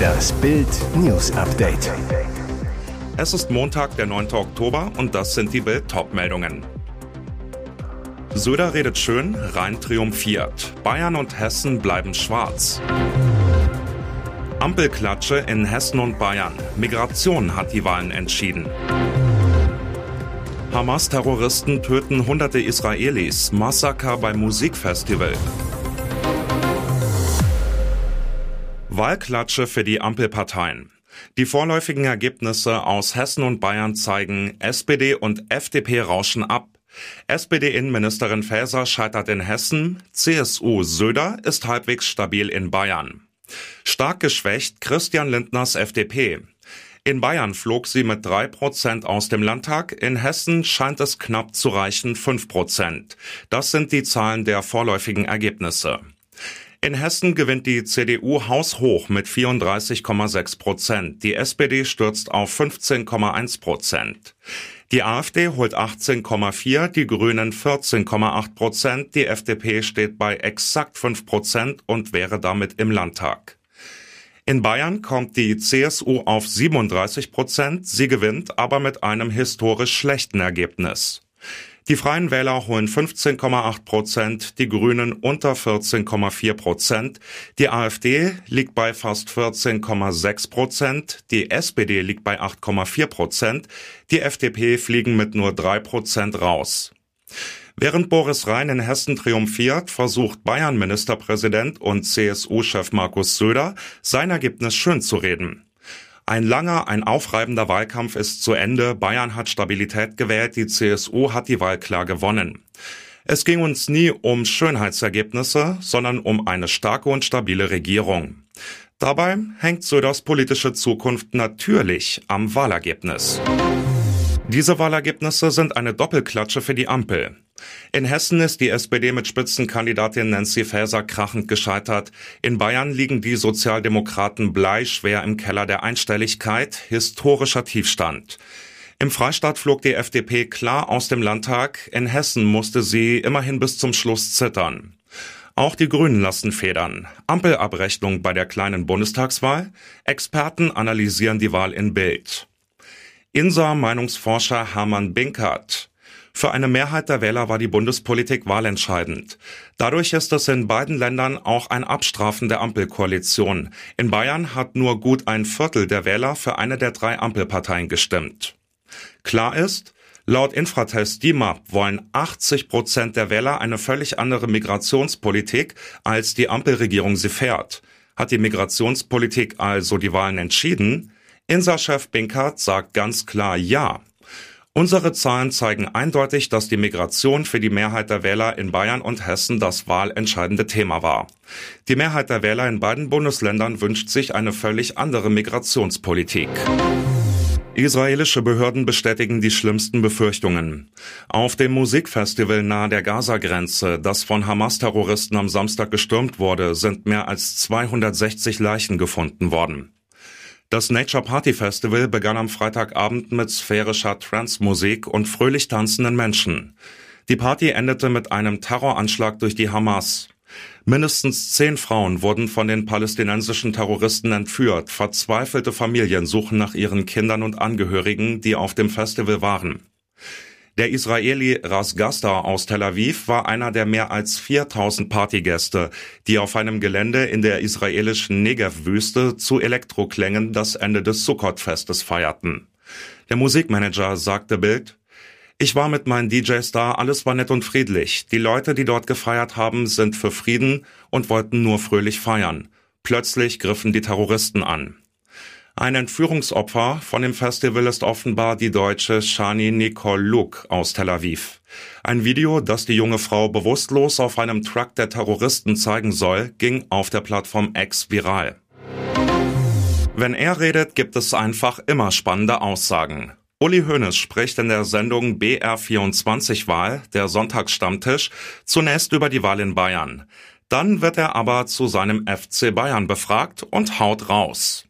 Das Bild News Update. Es ist Montag, der 9. Oktober und das sind die Bild meldungen Söder redet schön, Rhein triumphiert. Bayern und Hessen bleiben schwarz. Ampelklatsche in Hessen und Bayern. Migration hat die Wahlen entschieden. Hamas-Terroristen töten hunderte Israelis. Massaker beim Musikfestival. Wahlklatsche für die Ampelparteien. Die vorläufigen Ergebnisse aus Hessen und Bayern zeigen, SPD und FDP rauschen ab. SPD-Innenministerin Faeser scheitert in Hessen, CSU Söder ist halbwegs stabil in Bayern. Stark geschwächt Christian Lindners FDP. In Bayern flog sie mit drei Prozent aus dem Landtag, in Hessen scheint es knapp zu reichen fünf Prozent. Das sind die Zahlen der vorläufigen Ergebnisse. In Hessen gewinnt die CDU haushoch mit 34,6 Prozent. Die SPD stürzt auf 15,1 Prozent. Die AfD holt 18,4, die Grünen 14,8 Prozent, die FDP steht bei exakt 5 Prozent und wäre damit im Landtag. In Bayern kommt die CSU auf 37 Prozent, sie gewinnt aber mit einem historisch schlechten Ergebnis. Die Freien Wähler holen 15,8 Prozent, die Grünen unter 14,4 Prozent, die AfD liegt bei fast 14,6 Prozent, die SPD liegt bei 8,4 Prozent, die FDP fliegen mit nur 3 Prozent raus. Während Boris Rhein in Hessen triumphiert, versucht Bayern-Ministerpräsident und CSU-Chef Markus Söder, sein Ergebnis schön zu reden. Ein langer, ein aufreibender Wahlkampf ist zu Ende. Bayern hat Stabilität gewählt, die CSU hat die Wahl klar gewonnen. Es ging uns nie um Schönheitsergebnisse, sondern um eine starke und stabile Regierung. Dabei hängt Söders politische Zukunft natürlich am Wahlergebnis. Diese Wahlergebnisse sind eine Doppelklatsche für die Ampel. In Hessen ist die SPD mit Spitzenkandidatin Nancy Faeser krachend gescheitert. In Bayern liegen die Sozialdemokraten bleischwer im Keller der Einstelligkeit, historischer Tiefstand. Im Freistaat flog die FDP klar aus dem Landtag, in Hessen musste sie immerhin bis zum Schluss zittern. Auch die Grünen lassen federn. Ampelabrechnung bei der kleinen Bundestagswahl. Experten analysieren die Wahl in Bild. Insa Meinungsforscher Hermann Binkert. Für eine Mehrheit der Wähler war die Bundespolitik wahlentscheidend. Dadurch ist es in beiden Ländern auch ein Abstrafen der Ampelkoalition. In Bayern hat nur gut ein Viertel der Wähler für eine der drei Ampelparteien gestimmt. Klar ist, Laut Infratest DIMAP wollen 80 Prozent der Wähler eine völlig andere Migrationspolitik, als die Ampelregierung sie fährt. Hat die Migrationspolitik also die Wahlen entschieden? Insa-Chef Binkert sagt ganz klar Ja. Unsere Zahlen zeigen eindeutig, dass die Migration für die Mehrheit der Wähler in Bayern und Hessen das wahlentscheidende Thema war. Die Mehrheit der Wähler in beiden Bundesländern wünscht sich eine völlig andere Migrationspolitik. Israelische Behörden bestätigen die schlimmsten Befürchtungen. Auf dem Musikfestival nahe der Gaza-Grenze, das von Hamas-Terroristen am Samstag gestürmt wurde, sind mehr als 260 Leichen gefunden worden. Das Nature Party Festival begann am Freitagabend mit sphärischer Trance-Musik und fröhlich tanzenden Menschen. Die Party endete mit einem Terroranschlag durch die Hamas. Mindestens zehn Frauen wurden von den palästinensischen Terroristen entführt. Verzweifelte Familien suchen nach ihren Kindern und Angehörigen, die auf dem Festival waren. Der Israeli Ras Gasta aus Tel Aviv war einer der mehr als 4000 Partygäste, die auf einem Gelände in der israelischen Negev-Wüste zu Elektroklängen das Ende des Sukkot-Festes feierten. Der Musikmanager sagte Bild, ich war mit meinen DJs da, alles war nett und friedlich. Die Leute, die dort gefeiert haben, sind für Frieden und wollten nur fröhlich feiern. Plötzlich griffen die Terroristen an. Ein Entführungsopfer von dem Festival ist offenbar die deutsche Shani Nicole Luke aus Tel Aviv. Ein Video, das die junge Frau bewusstlos auf einem Truck der Terroristen zeigen soll, ging auf der Plattform X viral. Wenn er redet, gibt es einfach immer spannende Aussagen. Uli Hoeneß spricht in der Sendung BR24 Wahl, der Sonntagsstammtisch, zunächst über die Wahl in Bayern. Dann wird er aber zu seinem FC Bayern befragt und haut raus.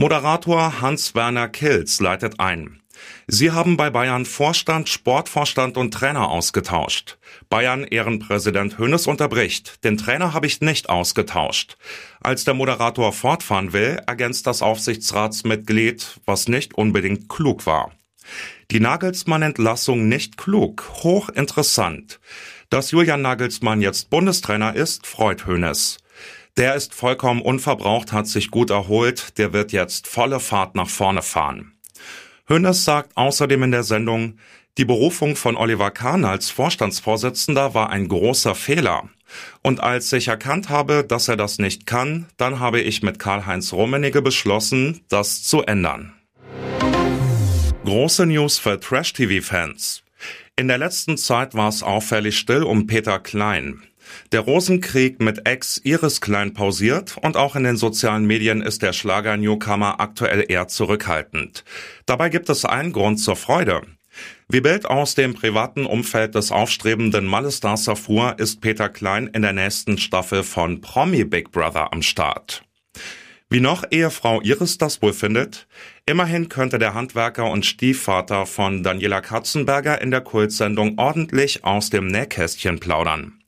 Moderator Hans-Werner Kilz leitet ein. Sie haben bei Bayern Vorstand, Sportvorstand und Trainer ausgetauscht. Bayern Ehrenpräsident Hönes unterbricht. Den Trainer habe ich nicht ausgetauscht. Als der Moderator fortfahren will, ergänzt das Aufsichtsratsmitglied, was nicht unbedingt klug war. Die Nagelsmann-Entlassung nicht klug, hochinteressant. Dass Julian Nagelsmann jetzt Bundestrainer ist, freut Hönes. Der ist vollkommen unverbraucht, hat sich gut erholt, der wird jetzt volle Fahrt nach vorne fahren. Hönes sagt außerdem in der Sendung, die Berufung von Oliver Kahn als Vorstandsvorsitzender war ein großer Fehler. Und als ich erkannt habe, dass er das nicht kann, dann habe ich mit Karl-Heinz Rummenigge beschlossen, das zu ändern. Große News für Trash-TV-Fans. In der letzten Zeit war es auffällig still um Peter Klein. Der Rosenkrieg mit Ex Iris Klein pausiert und auch in den sozialen Medien ist der Schlager-Newcomer aktuell eher zurückhaltend. Dabei gibt es einen Grund zur Freude. Wie Bild aus dem privaten Umfeld des aufstrebenden Malle-Stars erfuhr, ist Peter Klein in der nächsten Staffel von Promi Big Brother am Start. Wie noch Ehefrau Iris das wohl findet? Immerhin könnte der Handwerker und Stiefvater von Daniela Katzenberger in der Kultsendung ordentlich aus dem Nähkästchen plaudern.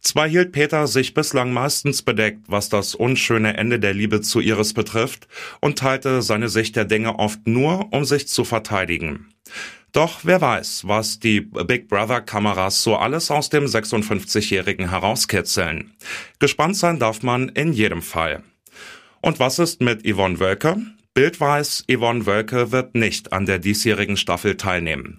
Zwar hielt Peter sich bislang meistens bedeckt, was das unschöne Ende der Liebe zu Iris betrifft, und teilte seine Sicht der Dinge oft nur, um sich zu verteidigen. Doch wer weiß, was die Big Brother Kameras so alles aus dem 56-Jährigen herauskitzeln. Gespannt sein darf man in jedem Fall. Und was ist mit Yvonne Wölke? Bild weiß, Yvonne Wölke wird nicht an der diesjährigen Staffel teilnehmen.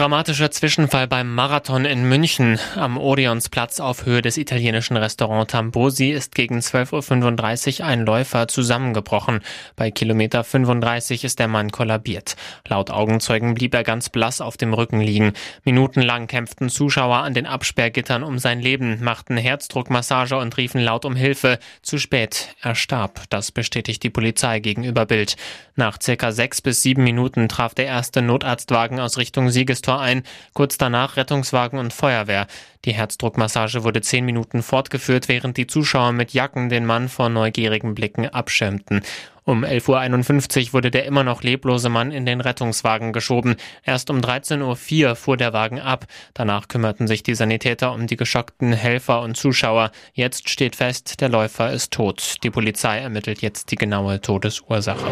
Dramatischer Zwischenfall beim Marathon in München. Am Odeonsplatz auf Höhe des italienischen Restaurant Tambosi ist gegen 12.35 Uhr ein Läufer zusammengebrochen. Bei Kilometer 35 ist der Mann kollabiert. Laut Augenzeugen blieb er ganz blass auf dem Rücken liegen. Minutenlang kämpften Zuschauer an den Absperrgittern um sein Leben, machten Herzdruckmassage und riefen laut um Hilfe. Zu spät. Er starb. Das bestätigt die Polizei gegenüber Bild. Nach circa sechs bis sieben Minuten traf der erste Notarztwagen aus Richtung Sieges Ein, kurz danach Rettungswagen und Feuerwehr. Die Herzdruckmassage wurde zehn Minuten fortgeführt, während die Zuschauer mit Jacken den Mann vor neugierigen Blicken abschirmten. Um 11.51 Uhr wurde der immer noch leblose Mann in den Rettungswagen geschoben. Erst um 13.04 Uhr fuhr der Wagen ab. Danach kümmerten sich die Sanitäter um die geschockten Helfer und Zuschauer. Jetzt steht fest, der Läufer ist tot. Die Polizei ermittelt jetzt die genaue Todesursache.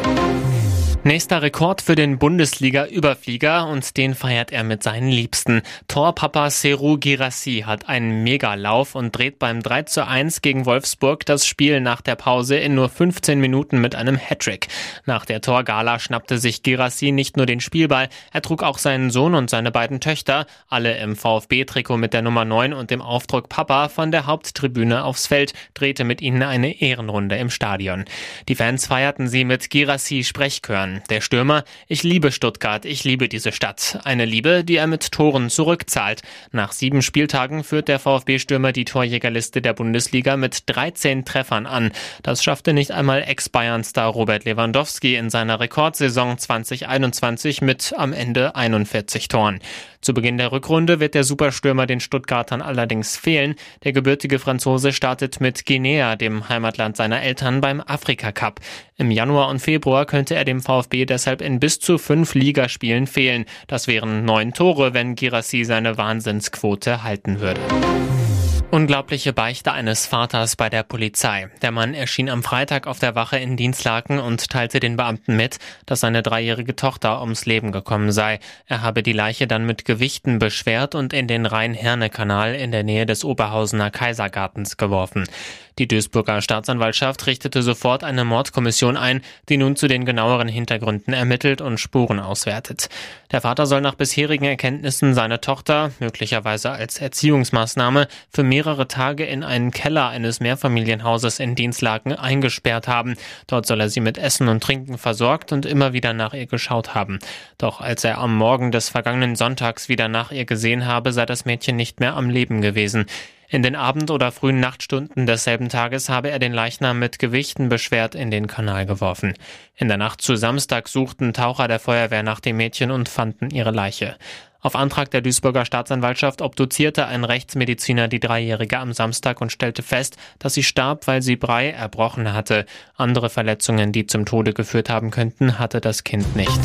Nächster Rekord für den Bundesliga-Überflieger und den feiert er mit seinen Liebsten. Torpapa Seru Girassi hat einen Megalauf und dreht beim 3 zu 1 gegen Wolfsburg das Spiel nach der Pause in nur 15 Minuten mit einem Hattrick. Nach der Torgala schnappte sich Girassi nicht nur den Spielball, er trug auch seinen Sohn und seine beiden Töchter, alle im VfB-Trikot mit der Nummer 9 und dem Aufdruck Papa von der Haupttribüne aufs Feld, drehte mit ihnen eine Ehrenrunde im Stadion. Die Fans feierten sie mit Girassi Sprechchören. Bayern. Der Stürmer, ich liebe Stuttgart, ich liebe diese Stadt. Eine Liebe, die er mit Toren zurückzahlt. Nach sieben Spieltagen führt der VfB-Stürmer die Torjägerliste der Bundesliga mit 13 Treffern an. Das schaffte nicht einmal Ex-Bayern-Star Robert Lewandowski in seiner Rekordsaison 2021 mit am Ende 41 Toren. Zu Beginn der Rückrunde wird der Superstürmer den Stuttgartern allerdings fehlen. Der gebürtige Franzose startet mit Guinea, dem Heimatland seiner Eltern, beim Afrika Cup. Im Januar und Februar könnte er dem VfB deshalb in bis zu fünf Ligaspielen fehlen. Das wären neun Tore, wenn Girassi seine Wahnsinnsquote halten würde. Unglaubliche Beichte eines Vaters bei der Polizei. Der Mann erschien am Freitag auf der Wache in Dienstlaken und teilte den Beamten mit, dass seine dreijährige Tochter ums Leben gekommen sei. Er habe die Leiche dann mit Gewichten beschwert und in den Rhein-Herne-Kanal in der Nähe des Oberhausener Kaisergartens geworfen. Die Duisburger Staatsanwaltschaft richtete sofort eine Mordkommission ein, die nun zu den genaueren Hintergründen ermittelt und Spuren auswertet. Der Vater soll nach bisherigen Erkenntnissen seine Tochter, möglicherweise als Erziehungsmaßnahme, für mehrere Tage in einen Keller eines Mehrfamilienhauses in Dienstlaken eingesperrt haben. Dort soll er sie mit Essen und Trinken versorgt und immer wieder nach ihr geschaut haben. Doch als er am Morgen des vergangenen Sonntags wieder nach ihr gesehen habe, sei das Mädchen nicht mehr am Leben gewesen. In den Abend- oder frühen Nachtstunden desselben Tages habe er den Leichnam mit Gewichten beschwert in den Kanal geworfen. In der Nacht zu Samstag suchten Taucher der Feuerwehr nach dem Mädchen und fanden ihre Leiche. Auf Antrag der Duisburger Staatsanwaltschaft obduzierte ein Rechtsmediziner die Dreijährige am Samstag und stellte fest, dass sie starb, weil sie Brei erbrochen hatte. Andere Verletzungen, die zum Tode geführt haben könnten, hatte das Kind nicht.